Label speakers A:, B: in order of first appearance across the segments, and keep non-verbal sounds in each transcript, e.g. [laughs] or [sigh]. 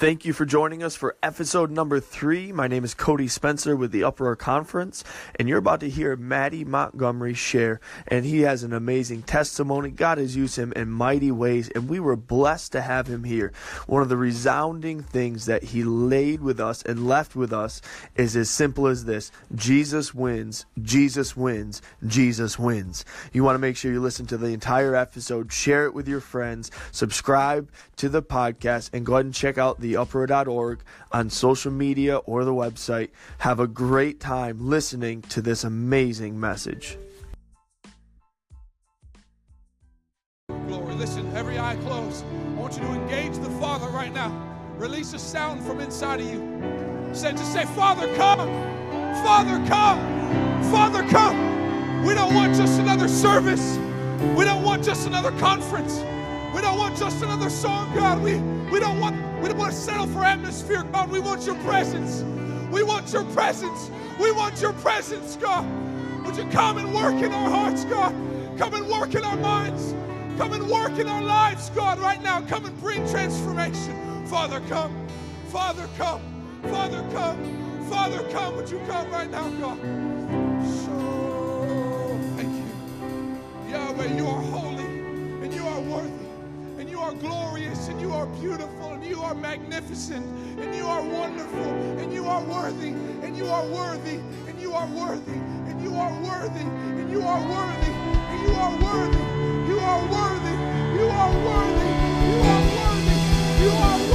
A: Thank you for joining us for episode number three. My name is Cody Spencer with the Uproar Conference, and you're about to hear Maddie Montgomery share. And he has an amazing testimony. God has used him in mighty ways, and we were blessed to have him here. One of the resounding things that he laid with us and left with us is as simple as this Jesus wins, Jesus wins, Jesus wins. You want to make sure you listen to the entire episode, share it with your friends, subscribe to the podcast, and go ahead and check out the uproar.org on social media or the website. Have a great time listening to this amazing message.
B: Glory. Listen, every eye closed. I want you to engage the Father right now. Release a sound from inside of you. Say, just say, Father, come. Father, come. Father, come. We don't want just another service. We don't want just another conference. We don't want just another song, God. We, we don't want we don't want to settle for atmosphere, God. We want your presence. We want your presence. We want your presence, God. Would you come and work in our hearts, God? Come and work in our minds. Come and work in our lives, God, right now. Come and bring transformation. Father, come. Father, come. Father, come. Father, come. Would you come right now, God? So, thank you. Yahweh, you are holy are glorious and you are beautiful and you are magnificent and you are wonderful and you are worthy and you are worthy and you are worthy and you are worthy and you are worthy and you are worthy. You are worthy. You are worthy. You are worthy. You are worthy.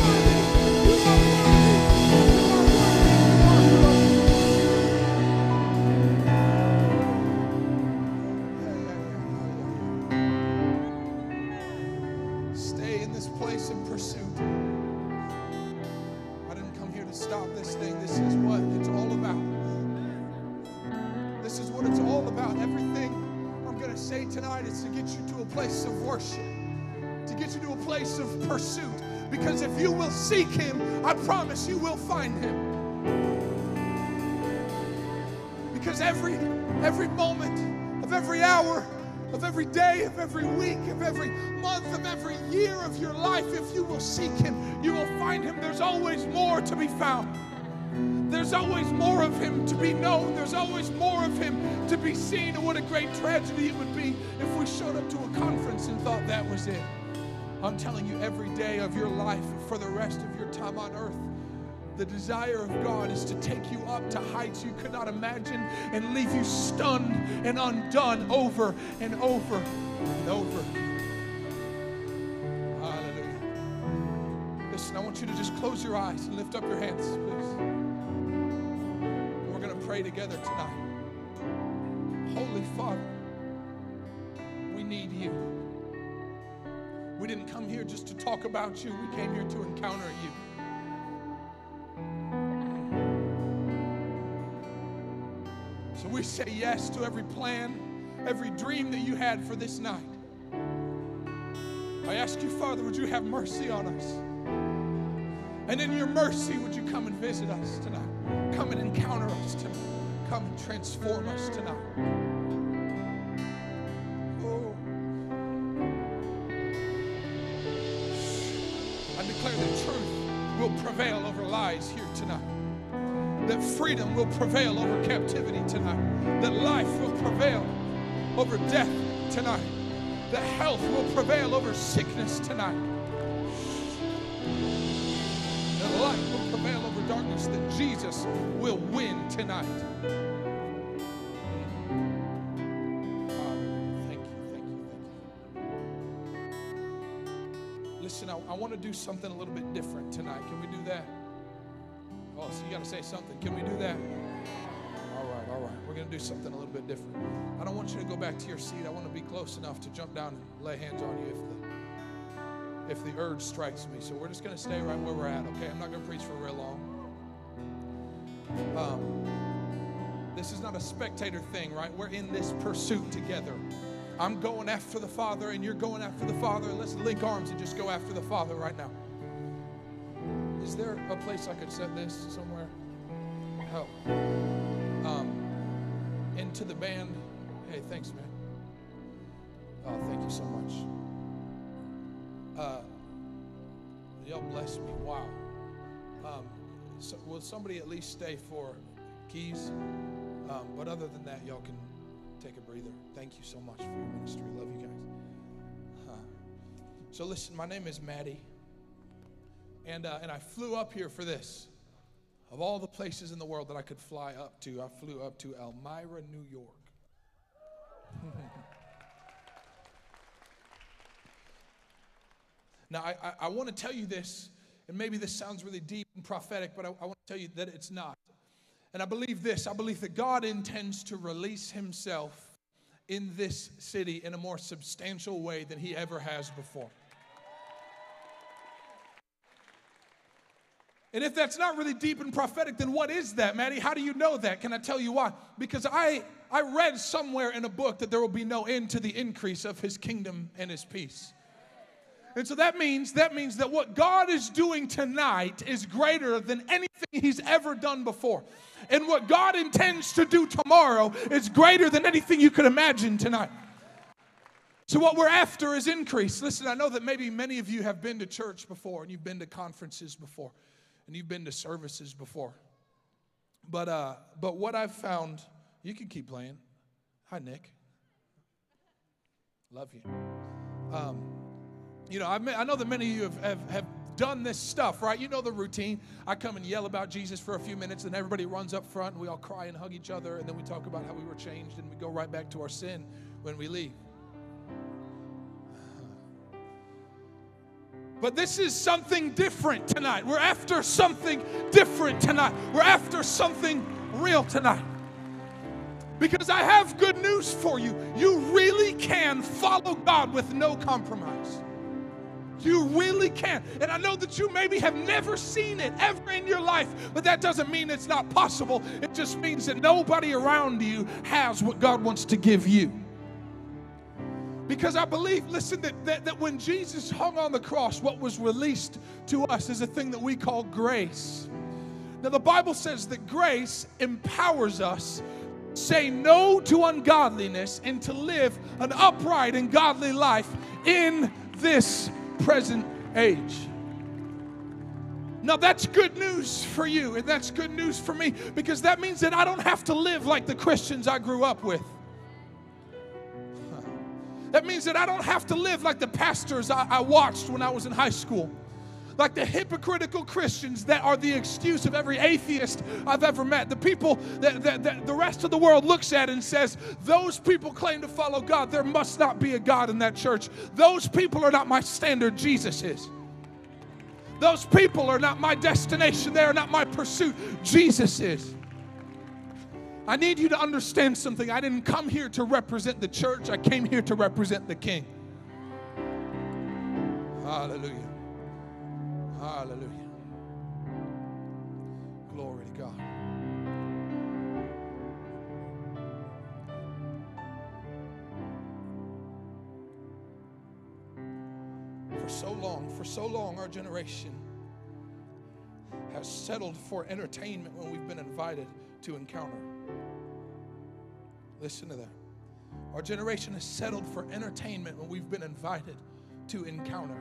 B: Seek Him, I promise you will find Him. Because every every moment of every hour of every day, of every week, of every month, of every year of your life, if you will seek Him, you will find Him. There's always more to be found. There's always more of Him to be known. There's always more of Him to be seen. And what a great tragedy it would be if we showed up to a conference and thought that was it. I'm telling you, every day of your life, for the rest of your time on earth, the desire of God is to take you up to heights you could not imagine and leave you stunned and undone over and over and over. Hallelujah. Listen, I want you to just close your eyes and lift up your hands, please. We're going to pray together tonight. Holy Father, we need you. We didn't come here just to talk about you, we came here to encounter you. So we say yes to every plan, every dream that you had for this night. I ask you, Father, would you have mercy on us? And in your mercy, would you come and visit us tonight? Come and encounter us tonight. Come and transform us tonight. Prevail over lies here tonight. That freedom will prevail over captivity tonight, that life will prevail over death tonight, that health will prevail over sickness tonight, that light will prevail over darkness, that Jesus will win tonight. Want to do something a little bit different tonight. Can we do that? Oh, so you got to say something. Can we do that? All right, all right. We're going to do something a little bit different. I don't want you to go back to your seat. I want to be close enough to jump down and lay hands on you if the if the urge strikes me. So we're just going to stay right where we're at. Okay, I'm not going to preach for real long. Um, this is not a spectator thing, right? We're in this pursuit together. I'm going after the Father, and you're going after the Father. Let's link arms and just go after the Father right now. Is there a place I could set this somewhere? Help. Um, and to the band, hey, thanks, man. Oh, thank you so much. Uh, y'all bless me. Wow. Um, so, will somebody at least stay for keys? Um, but other than that, y'all can take a breather. Thank you so much for your ministry. Love you guys. Huh. So listen, my name is Maddie, and uh, and I flew up here for this. Of all the places in the world that I could fly up to, I flew up to Elmira, New York. [laughs] now, I, I, I want to tell you this, and maybe this sounds really deep and prophetic, but I, I want to tell you that it's not. And I believe this I believe that God intends to release Himself in this city in a more substantial way than He ever has before. And if that's not really deep and prophetic, then what is that, Maddie? How do you know that? Can I tell you why? Because I, I read somewhere in a book that there will be no end to the increase of his kingdom and his peace. And so that means that means that what God is doing tonight is greater than anything he's ever done before. And what God intends to do tomorrow is greater than anything you could imagine tonight. So, what we're after is increase. Listen, I know that maybe many of you have been to church before and you've been to conferences before and you've been to services before. But, uh, but what I've found, you can keep playing. Hi, Nick. Love you. Um, you know, I, I know that many of you have, have, have done this stuff, right? You know the routine. I come and yell about Jesus for a few minutes, and everybody runs up front, and we all cry and hug each other, and then we talk about how we were changed, and we go right back to our sin when we leave. But this is something different tonight. We're after something different tonight. We're after something real tonight. Because I have good news for you. You really can follow God with no compromise. You really can. And I know that you maybe have never seen it ever in your life, but that doesn't mean it's not possible. It just means that nobody around you has what God wants to give you. Because I believe, listen, that, that, that when Jesus hung on the cross, what was released to us is a thing that we call grace. Now, the Bible says that grace empowers us say no to ungodliness and to live an upright and godly life in this present age. Now, that's good news for you, and that's good news for me because that means that I don't have to live like the Christians I grew up with. That means that I don't have to live like the pastors I, I watched when I was in high school like the hypocritical Christians that are the excuse of every atheist I've ever met. The people that, that, that, the rest of the world looks at and says, Those people claim to follow God. There must not be a God in that church. Those people are not my standard, Jesus is. Those people are not my destination. They are not my pursuit. Jesus is. I need you to understand something. I didn't come here to represent the church, I came here to represent the king. Hallelujah. Hallelujah. Glory to God. For so long, for so long, our generation has settled for entertainment when we've been invited to encounter. Listen to that. Our generation has settled for entertainment when we've been invited to encounter.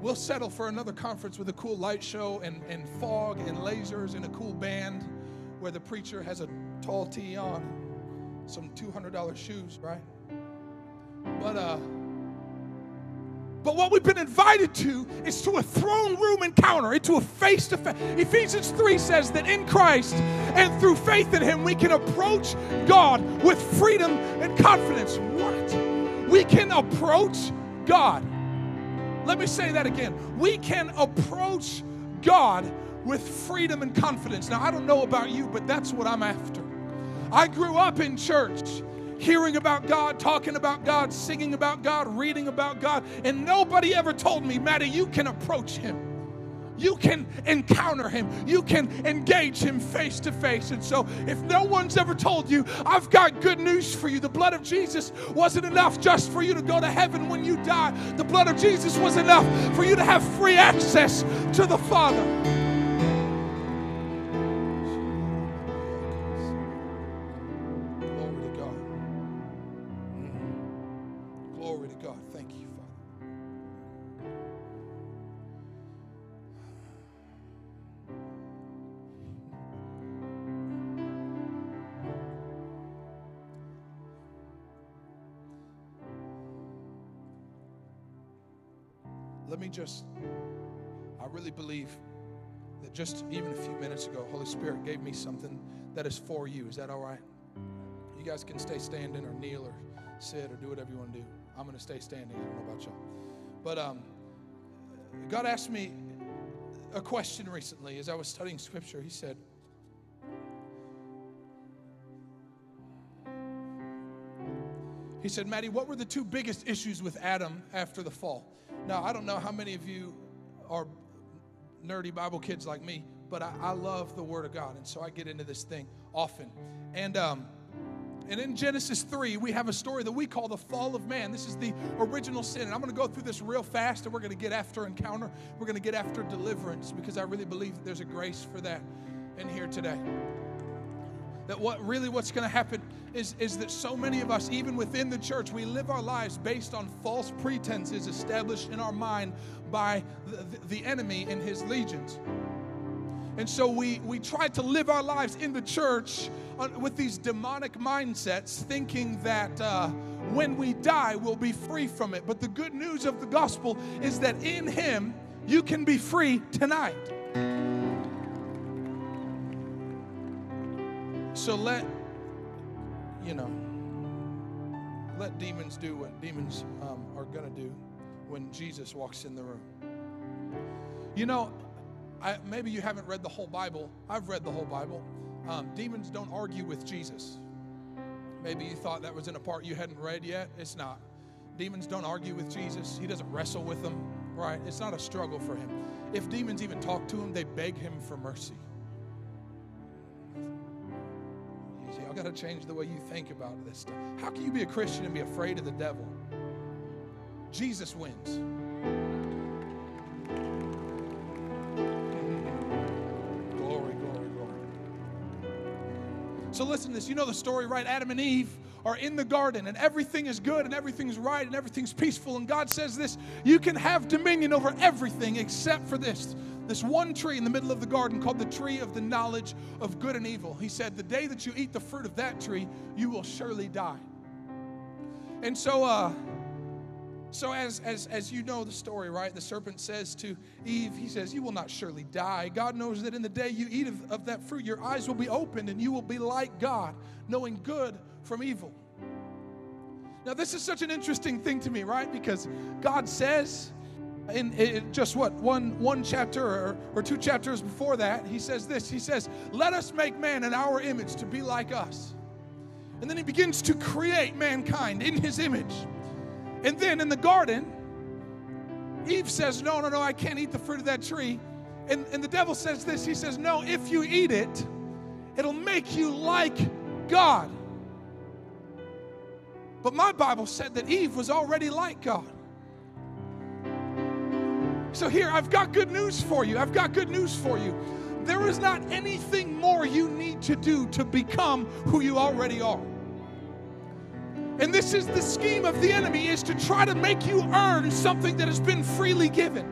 B: We'll settle for another conference with a cool light show and, and fog and lasers and a cool band where the preacher has a tall tee on, some $200 shoes, right? But, uh, but what we've been invited to is to a throne room encounter, into a face to face. Ephesians 3 says that in Christ and through faith in Him, we can approach God with freedom and confidence. What? We can approach God. Let me say that again. We can approach God with freedom and confidence. Now, I don't know about you, but that's what I'm after. I grew up in church hearing about God, talking about God, singing about God, reading about God, and nobody ever told me, Maddie, you can approach Him. You can encounter him. You can engage him face to face. And so, if no one's ever told you, I've got good news for you. The blood of Jesus wasn't enough just for you to go to heaven when you die. The blood of Jesus was enough for you to have free access to the Father. Just, I really believe that just even a few minutes ago, Holy Spirit gave me something that is for you. Is that all right? You guys can stay standing or kneel or sit or do whatever you want to do. I'm going to stay standing. I don't know about y'all. But um, God asked me a question recently as I was studying scripture. He said, He said, Maddie, what were the two biggest issues with Adam after the fall? Now, I don't know how many of you are nerdy Bible kids like me, but I, I love the Word of God, and so I get into this thing often. And um, and in Genesis 3, we have a story that we call the fall of man. This is the original sin. And I'm going to go through this real fast, and we're going to get after encounter. We're going to get after deliverance because I really believe that there's a grace for that in here today that what really what's going to happen is, is that so many of us, even within the church, we live our lives based on false pretenses established in our mind by the, the enemy and his legions. And so we, we try to live our lives in the church with these demonic mindsets, thinking that uh, when we die, we'll be free from it. But the good news of the gospel is that in Him, you can be free tonight. So let, you know, let demons do what demons um, are going to do when Jesus walks in the room. You know, I, maybe you haven't read the whole Bible. I've read the whole Bible. Um, demons don't argue with Jesus. Maybe you thought that was in a part you hadn't read yet. It's not. Demons don't argue with Jesus, He doesn't wrestle with them, right? It's not a struggle for Him. If demons even talk to Him, they beg Him for mercy. I've got to change the way you think about this stuff. How can you be a Christian and be afraid of the devil? Jesus wins. Glory, glory, glory. So listen to this. You know the story, right? Adam and Eve are in the garden and everything is good and everything's right and everything's peaceful. And God says this you can have dominion over everything except for this this one tree in the middle of the garden called the tree of the knowledge of good and evil. He said, The day that you eat the fruit of that tree, you will surely die. And so, uh, so as, as, as you know the story, right? The serpent says to Eve, he says, You will not surely die. God knows that in the day you eat of, of that fruit, your eyes will be opened and you will be like God, knowing good from evil. Now, this is such an interesting thing to me, right? Because God says, in, in, just what one one chapter or, or two chapters before that he says this. He says let us make man in our image to be like us. And then he begins to create mankind in his image. And then in the garden eve says no no no i can't eat the fruit of that tree. And, and the devil says this. He says no if you eat it it'll make you like god. But my bible said that eve was already like god so, here, I've got good news for you. I've got good news for you. There is not anything more you need to do to become who you already are. And this is the scheme of the enemy is to try to make you earn something that has been freely given.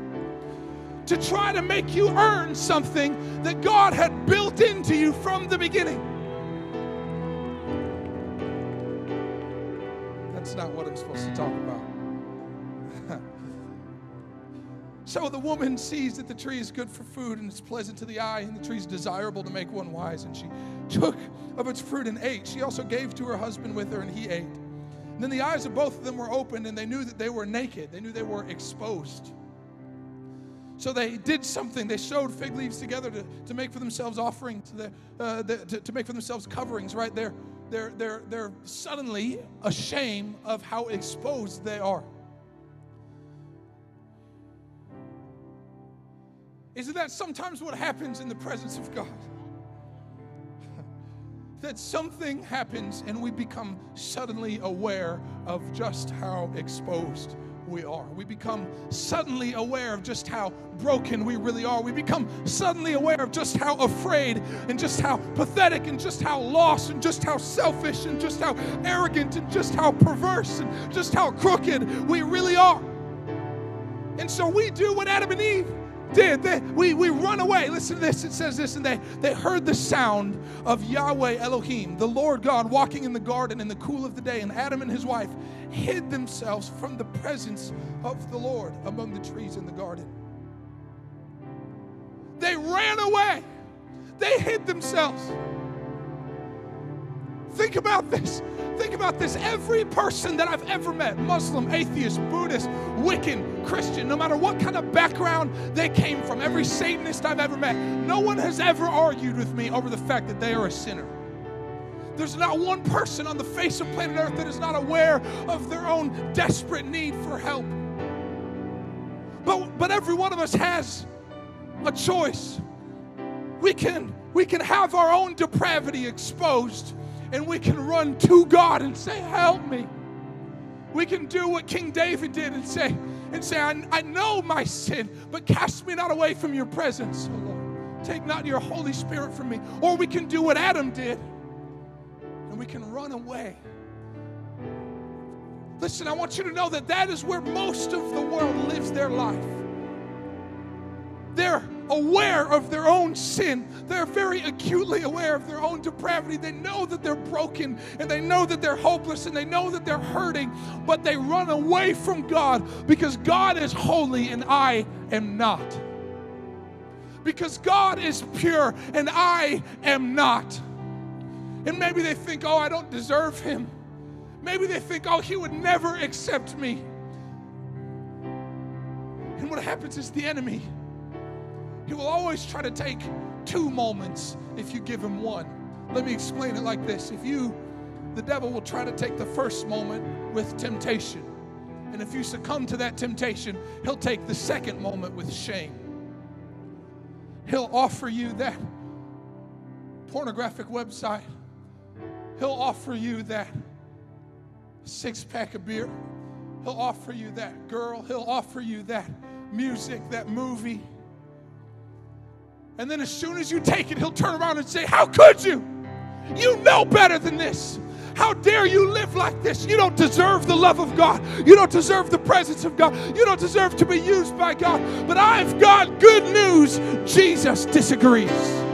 B: To try to make you earn something that God had built into you from the beginning. That's not what I'm supposed to talk about. So the woman sees that the tree is good for food and it's pleasant to the eye, and the tree is desirable to make one wise. And she took of its fruit and ate. She also gave to her husband with her, and he ate. And then the eyes of both of them were opened, and they knew that they were naked. They knew they were exposed. So they did something. They sewed fig leaves together to, to make for themselves offerings, to, uh, the, to, to make for themselves coverings, right? They're, they're, they're, they're suddenly ashamed of how exposed they are. Isn't that sometimes what happens in the presence of God? that something happens and we become suddenly aware of just how exposed we are. We become suddenly aware of just how broken we really are. We become suddenly aware of just how afraid and just how pathetic and just how lost and just how selfish and just how arrogant and just how perverse and just how crooked we really are. And so we do what Adam and Eve did. They, we, we run away. Listen to this. It says this, and they, they heard the sound of Yahweh Elohim, the Lord God, walking in the garden in the cool of the day. And Adam and his wife hid themselves from the presence of the Lord among the trees in the garden. They ran away, they hid themselves. Think about this. Think about this. Every person that I've ever met Muslim, atheist, Buddhist, Wiccan, Christian, no matter what kind of background they came from, every Satanist I've ever met, no one has ever argued with me over the fact that they are a sinner. There's not one person on the face of planet Earth that is not aware of their own desperate need for help. But, but every one of us has a choice. We can, we can have our own depravity exposed and we can run to God and say, Help me. We can do what King David did and say, and say, I, I know my sin, but cast me not away from your presence, oh Lord. Take not your Holy Spirit from me. Or we can do what Adam did, and we can run away. Listen, I want you to know that that is where most of the world lives their life. They're aware of their own sin. They're very acutely aware of their own depravity. They know that they're broken and they know that they're hopeless and they know that they're hurting, but they run away from God because God is holy and I am not. Because God is pure and I am not. And maybe they think, oh, I don't deserve Him. Maybe they think, oh, He would never accept me. And what happens is the enemy he will always try to take two moments if you give him one. Let me explain it like this. If you, the devil will try to take the first moment with temptation. And if you succumb to that temptation, he'll take the second moment with shame. He'll offer you that pornographic website. He'll offer you that six pack of beer. He'll offer you that girl. He'll offer you that music, that movie. And then as soon as you take it, he'll turn around and say, How could you? You know better than this. How dare you live like this? You don't deserve the love of God. You don't deserve the presence of God. You don't deserve to be used by God. But I've got good news. Jesus disagrees.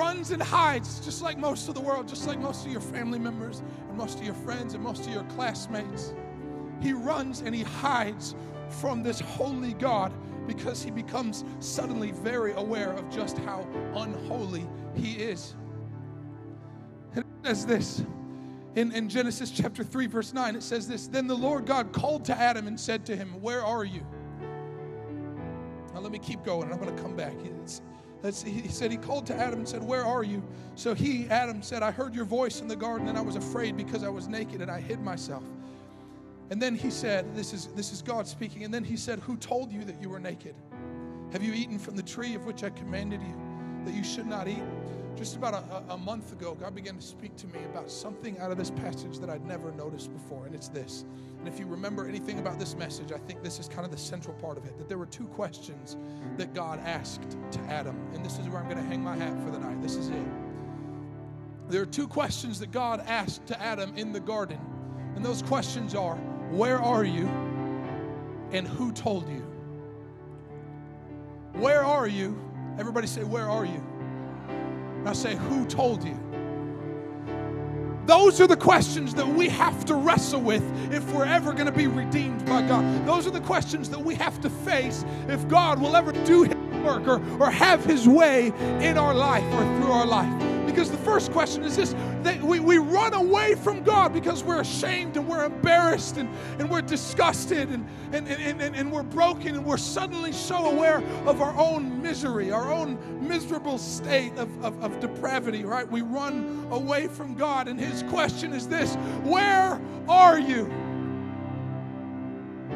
B: Runs and hides, just like most of the world, just like most of your family members and most of your friends and most of your classmates. He runs and he hides from this holy God because he becomes suddenly very aware of just how unholy he is. And it says this in, in Genesis chapter 3, verse 9, it says this Then the Lord God called to Adam and said to him, Where are you? Now let me keep going, I'm going to come back. It's, he said he called to Adam and said, Where are you? So he, Adam, said, I heard your voice in the garden and I was afraid because I was naked and I hid myself. And then he said, This is, this is God speaking. And then he said, Who told you that you were naked? Have you eaten from the tree of which I commanded you that you should not eat? Just about a, a, month ago, God began to speak to me about something out of this passage that I'd never noticed before, and it's this. And if you remember anything about this message, I think this is kind of the central part of it that there were two questions that God asked to Adam. And this is where I'm going to hang my hat for the night. This is it. There are two questions that God asked to Adam in the garden. And those questions are Where are you? And who told you? Where are you? Everybody say, Where are you? I say, Who told you? Those are the questions that we have to wrestle with if we're ever going to be redeemed by God. Those are the questions that we have to face if God will ever do his work or, or have his way in our life or through our life. Because the first question is this that we, we run away from God because we're ashamed and we're embarrassed and, and we're disgusted and, and, and, and, and we're broken and we're suddenly so aware of our own misery, our own miserable state of, of, of depravity, right? We run away from God. And his question is this Where are you?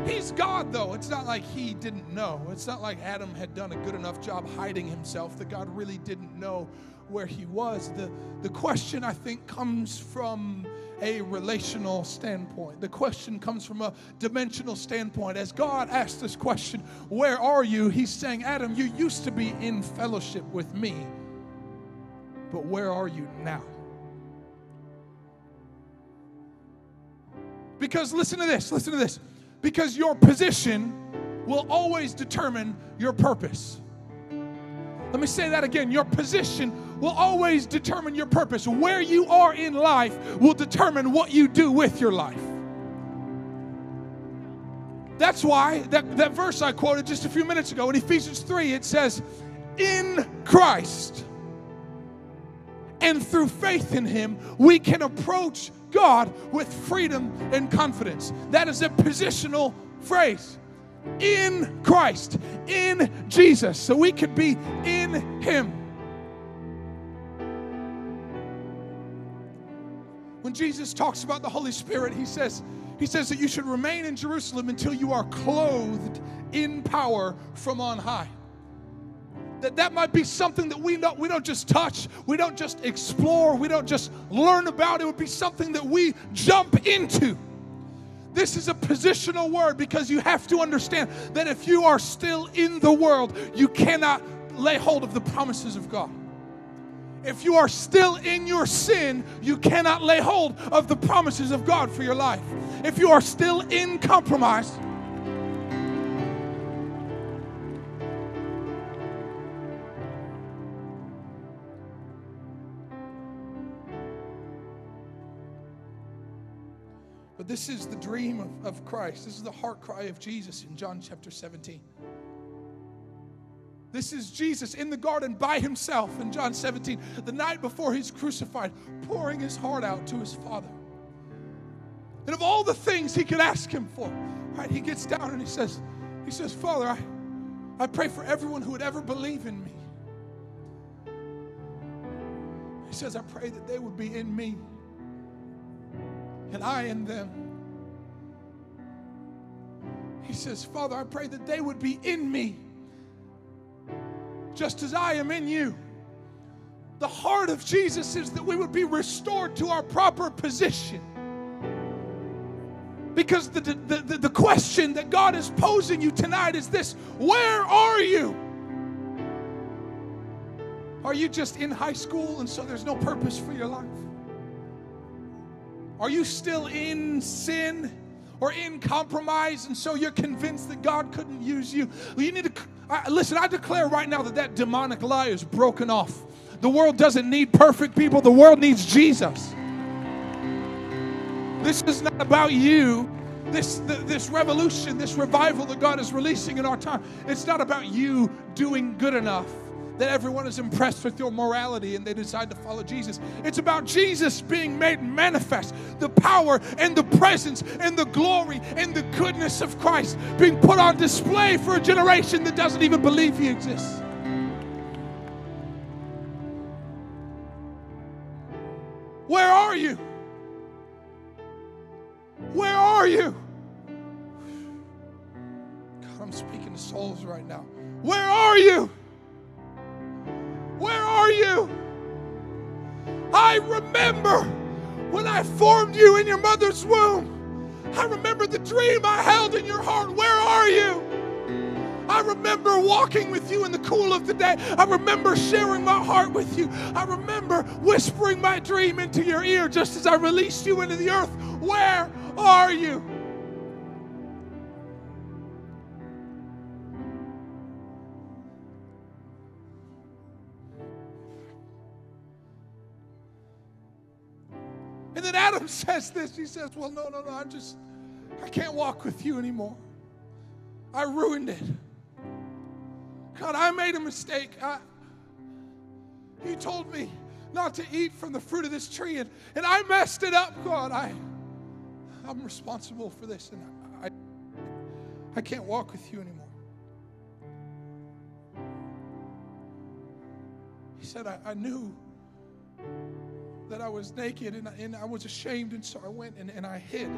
B: He's God, though. It's not like he didn't know. It's not like Adam had done a good enough job hiding himself that God really didn't know where he was. The, the question, I think, comes from a relational standpoint. The question comes from a dimensional standpoint. As God asked this question, Where are you? He's saying, Adam, you used to be in fellowship with me. but where are you now? Because listen to this, listen to this. Because your position will always determine your purpose. Let me say that again. Your position will always determine your purpose. Where you are in life will determine what you do with your life. That's why that, that verse I quoted just a few minutes ago in Ephesians 3, it says, In Christ and through faith in Him, we can approach God with freedom and confidence. That is a positional phrase. In Christ, in Jesus, so we could be in Him. Jesus talks about the Holy Spirit, He says, he says that you should remain in Jerusalem until you are clothed in power from on high. That that might be something that we don't we don't just touch, we don't just explore, we don't just learn about. It would be something that we jump into. This is a positional word because you have to understand that if you are still in the world, you cannot lay hold of the promises of God. If you are still in your sin, you cannot lay hold of the promises of God for your life. If you are still in compromise, But this is the dream of, of Christ. This is the heart cry of Jesus in John chapter 17. This is Jesus in the garden by himself in John 17, the night before he's crucified, pouring his heart out to his Father. And of all the things he could ask him for, right, he gets down and he says, he says, Father, I, I pray for everyone who would ever believe in me. He says, I pray that they would be in me and I in them. He says, Father, I pray that they would be in me just as I am in you. The heart of Jesus is that we would be restored to our proper position. Because the, the, the, the, question that God is posing you tonight is this Where are you? Are you just in high school and so there's no purpose for your life? Are you still in sin or in compromise and so you're convinced that God couldn't use you? You need to I, listen, I declare right now that that demonic lie is broken off. The world doesn't need perfect people, the world needs Jesus. This is not about you. This, this revolution, this revival that God is releasing in our time, it's not about you doing good enough that everyone is impressed with your morality and they decide to follow Jesus. It's about Jesus being made manifest, the power and the presence and the glory and the goodness of Christ being put on display for a generation that doesn't even believe He exists. Where are you? Where are you? God, I'm speaking to souls right now. Where are you? Where are you? I remember when I formed you in your mother's womb. I remember the dream I held in your heart. Where are you? I remember walking with you in the cool of the day. I remember sharing my heart with you. I remember whispering my dream into your ear just as I released you into the earth. Where are you? Says this. He says, Well, no, no, no, I just, I can't walk with you anymore. I ruined it. God, I made a mistake. I, he told me not to eat from the fruit of this tree, and, and I messed it up, God. I, I'm responsible for this, and I, I can't walk with you anymore. He said, I, I knew that I was naked and and I was ashamed, and so I went and, and I hid.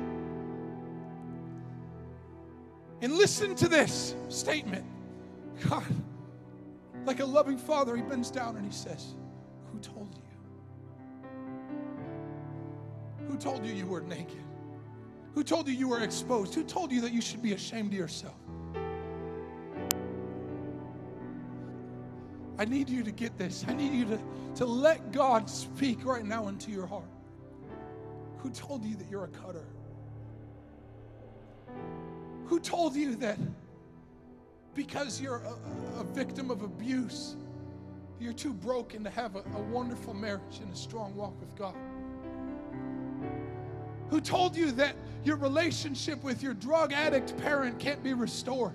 B: And listen to this statement God, like a loving father, he bends down and he says, Who told you? Who told you you were naked? Who told you you were exposed? Who told you that you should be ashamed of yourself? I need you to get this. I need you to, to let God speak right now into your heart. Who told you that you're a cutter? Who told you that because you're a, a victim of abuse, you're too broken to have a, a wonderful marriage and a strong walk with God? Who told you that your relationship with your drug addict parent can't be restored?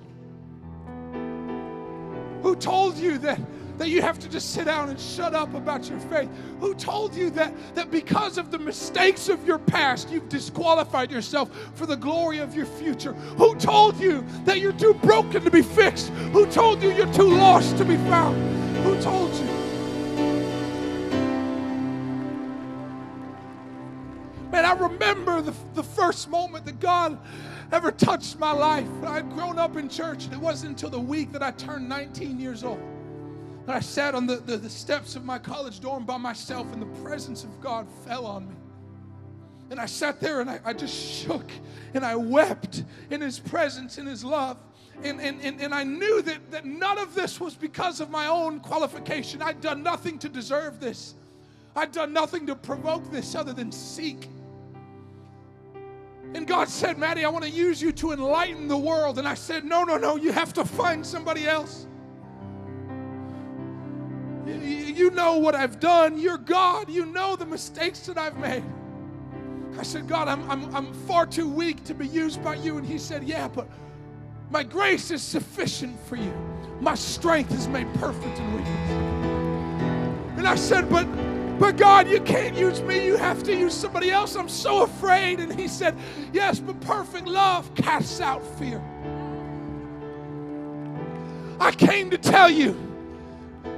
B: Who told you that, that you have to just sit down and shut up about your faith? Who told you that, that because of the mistakes of your past, you've disqualified yourself for the glory of your future? Who told you that you're too broken to be fixed? Who told you you're too lost to be found? Who told you? Man, I remember the, the first moment that God ever touched my life. I'd grown up in church, and it wasn't until the week that I turned 19 years old that I sat on the, the, the steps of my college dorm by myself, and the presence of God fell on me. And I sat there and I, I just shook and I wept in His presence, in His love. And, and, and, and I knew that, that none of this was because of my own qualification. I'd done nothing to deserve this. I'd done nothing to provoke this other than seek and God said, Maddie, I want to use you to enlighten the world. And I said, No, no, no, you have to find somebody else. You know what I've done. You're God. You know the mistakes that I've made. I said, God, I'm, I'm, I'm far too weak to be used by you. And He said, Yeah, but my grace is sufficient for you. My strength is made perfect in weakness. And I said, But but God, you can't use me. You have to use somebody else. I'm so afraid. And he said, Yes, but perfect love casts out fear. I came to tell you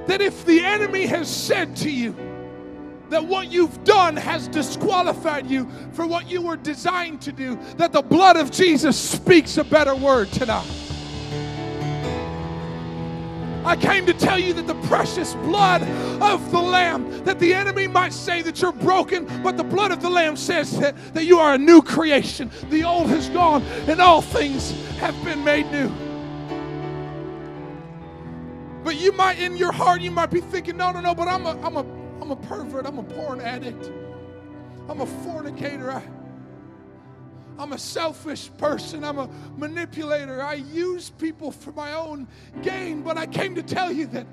B: that if the enemy has said to you that what you've done has disqualified you for what you were designed to do, that the blood of Jesus speaks a better word tonight. I came to tell you that the precious blood of the Lamb, that the enemy might say that you're broken, but the blood of the Lamb says that, that you are a new creation. The old has gone and all things have been made new. You might, in your heart, you might be thinking, no, no, no, but I'm a, I'm a, I'm a pervert. I'm a porn addict. I'm a fornicator. I, I'm a selfish person. I'm a manipulator. I use people for my own gain. But I came to tell you that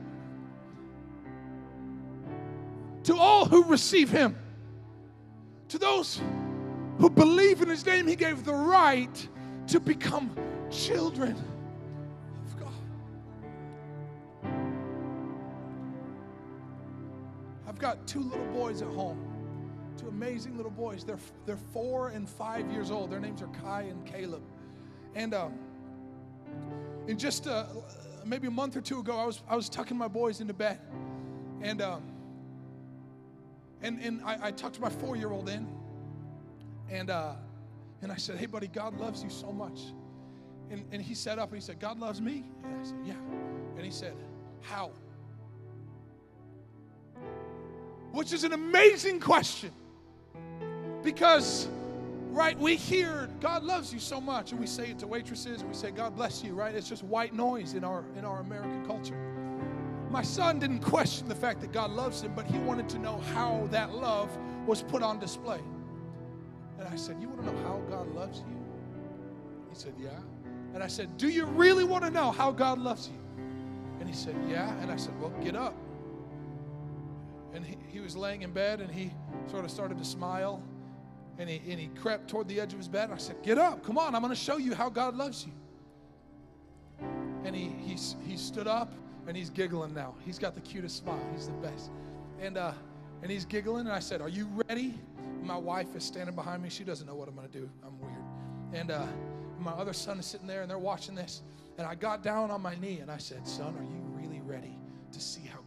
B: to all who receive Him, to those who believe in His name, He gave the right to become children got two little boys at home two amazing little boys. They're, they're four and five years old. Their names are Kai and Caleb. And um, in just uh, maybe a month or two ago, I was, I was tucking my boys into bed. And, um, and, and I, I tucked my four year old in. And, uh, and I said, Hey, buddy, God loves you so much. And, and he sat up and he said, God loves me? And I said, Yeah. And he said, How? Which is an amazing question. Because, right, we hear God loves you so much, and we say it to waitresses, and we say God bless you, right? It's just white noise in our in our American culture. My son didn't question the fact that God loves him, but he wanted to know how that love was put on display. And I said, You want to know how God loves you? He said, Yeah. And I said, Do you really want to know how God loves you? And he said, Yeah. And I said, Well, get up. And he, he was laying in bed and he sort of started to smile and he, and he crept toward the edge of his bed. I said, Get up, come on, I'm going to show you how God loves you. And he, he, he stood up and he's giggling now. He's got the cutest smile, he's the best. And, uh, and he's giggling, and I said, Are you ready? My wife is standing behind me. She doesn't know what I'm going to do. I'm weird. And uh, my other son is sitting there, and they're watching this. And I got down on my knee and I said, Son, are you really ready to see how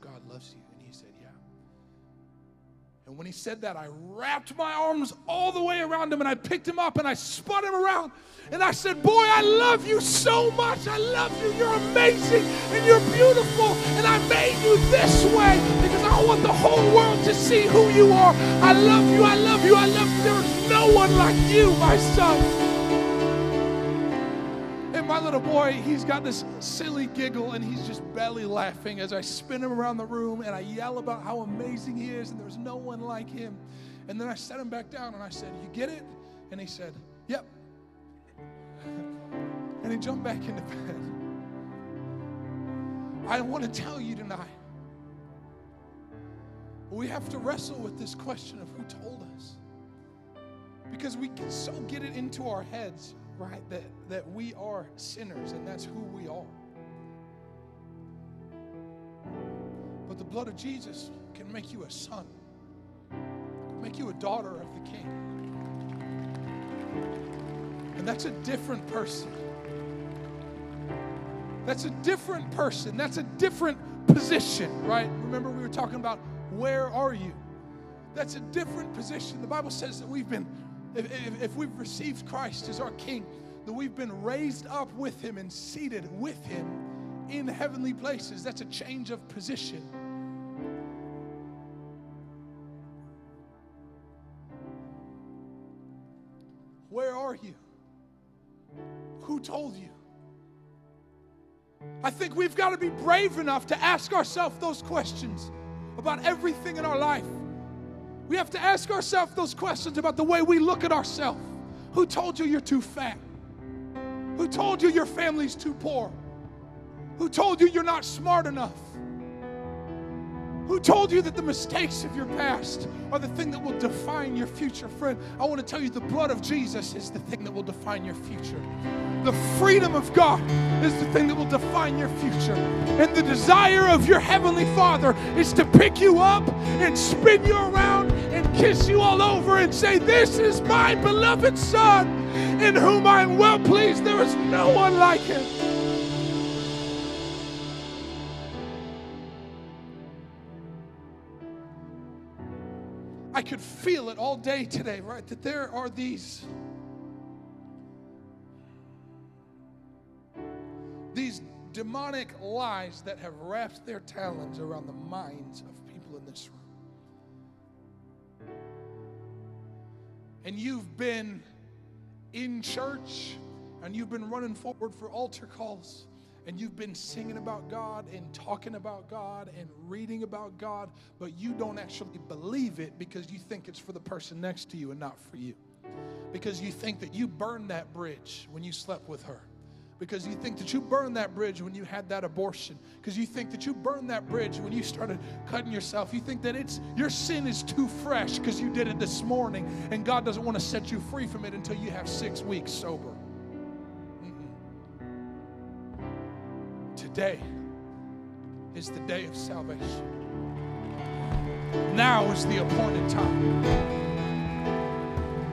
B: And when he said that, I wrapped my arms all the way around him and I picked him up and I spun him around. And I said, Boy, I love you so much. I love you. You're amazing and you're beautiful. And I made you this way because I want the whole world to see who you are. I love you. I love you. I love you. There's no one like you, my son. Little boy, he's got this silly giggle and he's just belly laughing as I spin him around the room and I yell about how amazing he is and there's no one like him. And then I set him back down and I said, You get it? And he said, Yep. [laughs] and he jumped back into [laughs] bed. I want to tell you tonight we have to wrestle with this question of who told us. Because we can so get it into our heads, right, that, that we are sinners and that's who we are. But the blood of Jesus can make you a son, make you a daughter of the King. And that's a different person. That's a different person. That's a different position, right? Remember, we were talking about where are you? That's a different position. The Bible says that we've been, if, if, if, we've received Christ as our King, that we've been raised up with Him and seated with Him in heavenly places. That's a change of position. Where are you? Who told you? I think we've got to be brave enough to ask ourselves those questions about everything in our life. We have to ask ourselves those questions about the way we look at ourselves. Who told you you're too fat? Who told you your family's too poor? Who told you you're not smart enough? Who told you that the mistakes of your past are the thing that will define your future? Friend, I want to tell you the blood of Jesus is the thing that will define your future. The freedom of God is the thing that will define your future. And the desire of your Heavenly Father is to pick you up and spin you around and kiss you all over and say, This is my beloved Son in whom I am well pleased. There is no one like him. I could feel it all day today, right? That there are these these demonic lies that have wrapped their talons around the minds of people in this room. And you've been in church and you've been running forward for altar calls and you've been singing about God and talking about God and reading about God, but you don't actually believe it because you think it's for the person next to you and not for you. Because you think that you burned that bridge when you slept with her. Because you think that you burned that bridge when you had that abortion. Because you think that you burned that bridge when you started cutting yourself. You think that it's your sin is too fresh because you did it this morning and God doesn't want to set you free from it until you have six weeks sober. Today is the day of salvation. Now is the appointed time.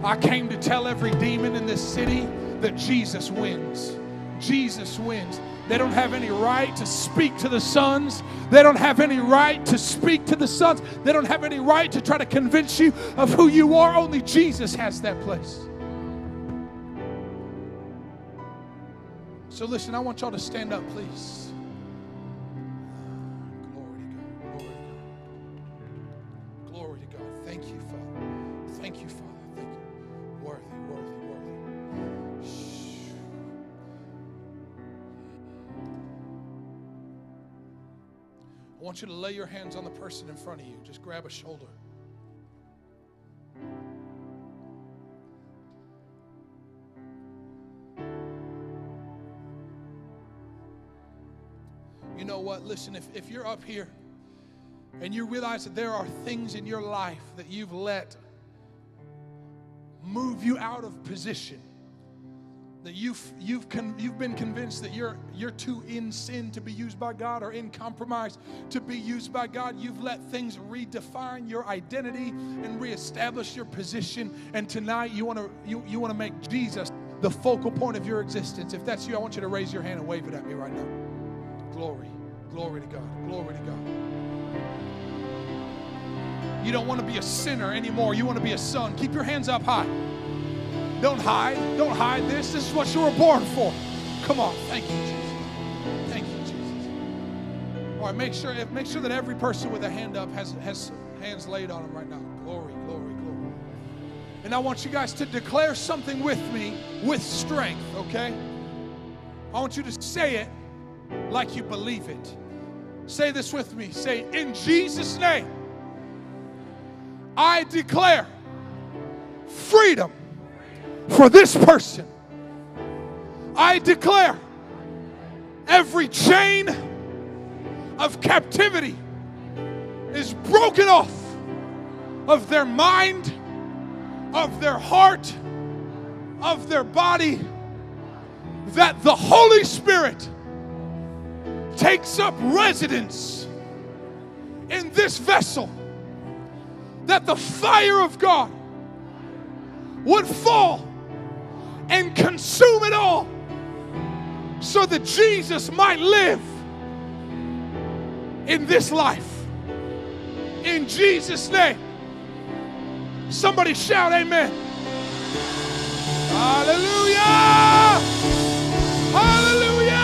B: I came to tell every demon in this city that Jesus wins. Jesus wins. They don't have any right to speak to the sons. They don't have any right to speak to the sons. They don't have any right to try to convince you of who you are. Only Jesus has that place. So, listen, I want y'all to stand up, please. Want you to lay your hands on the person in front of you. Just grab a shoulder. You know what? Listen, if, if you're up here and you realize that there are things in your life that you've let move you out of position, that you've you've con, you've been convinced that you're you're too in sin to be used by God or in compromise to be used by God. You've let things redefine your identity and reestablish your position. And tonight you want to you, you want to make Jesus the focal point of your existence. If that's you I want you to raise your hand and wave it at me right now. Glory glory to God glory to God. You don't want to be a sinner anymore. You want to be a son. Keep your hands up high don't hide. Don't hide this. This is what you were born for. Come on. Thank you, Jesus. Thank you, Jesus. All right, make sure make sure that every person with a hand up has has hands laid on them right now. Glory, glory, glory. And I want you guys to declare something with me with strength, okay? I want you to say it like you believe it. Say this with me. Say, In Jesus' name, I declare freedom for this person. I declare every chain of captivity is broken off of their mind, of their heart, of their body, that the Holy Spirit takes up residence in this vessel, that the fire of God would fall and consume it all so that Jesus might live in this life. In Jesus' name. Somebody shout, Amen. Hallelujah! Hallelujah!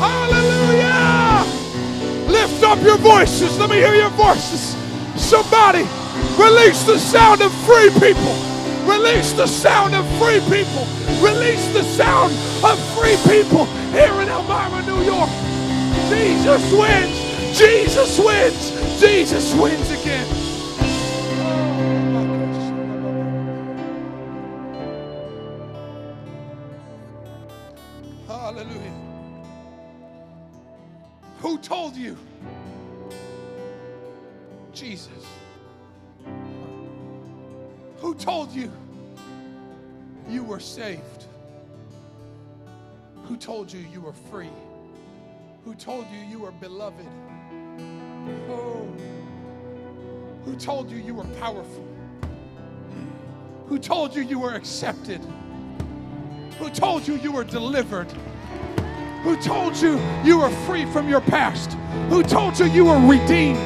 B: Hallelujah! Lift up your voices. Let me hear your voices. Somebody release the sound of free people. Release the sound of free people. Release the sound of free people here in Elmira, New York. Jesus wins. Jesus wins. Jesus wins again. Hallelujah. Who told you? Jesus. Told you you were saved? Who told you you were free? Who told you you were beloved? Oh. Who told you you were powerful? Who told you you were accepted? Who told you you were delivered? Who told you you were free from your past? Who told you you were redeemed?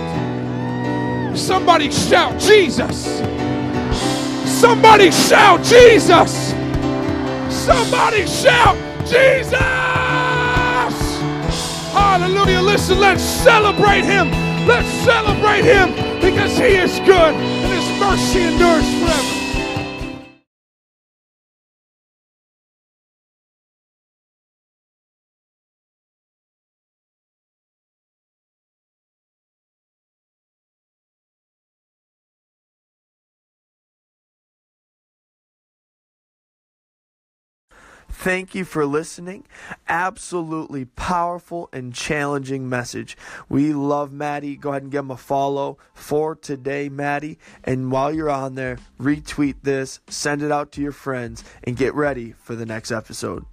B: Somebody shout, Jesus! Somebody shout, Jesus! Somebody shout, Jesus! Hallelujah. Listen, let's celebrate him. Let's celebrate him because he is good and his mercy endures forever.
A: Thank you for listening. Absolutely powerful and challenging message. We love Maddie. Go ahead and give him a follow for today, Maddie. And while you're on there, retweet this, send it out to your friends, and get ready for the next episode.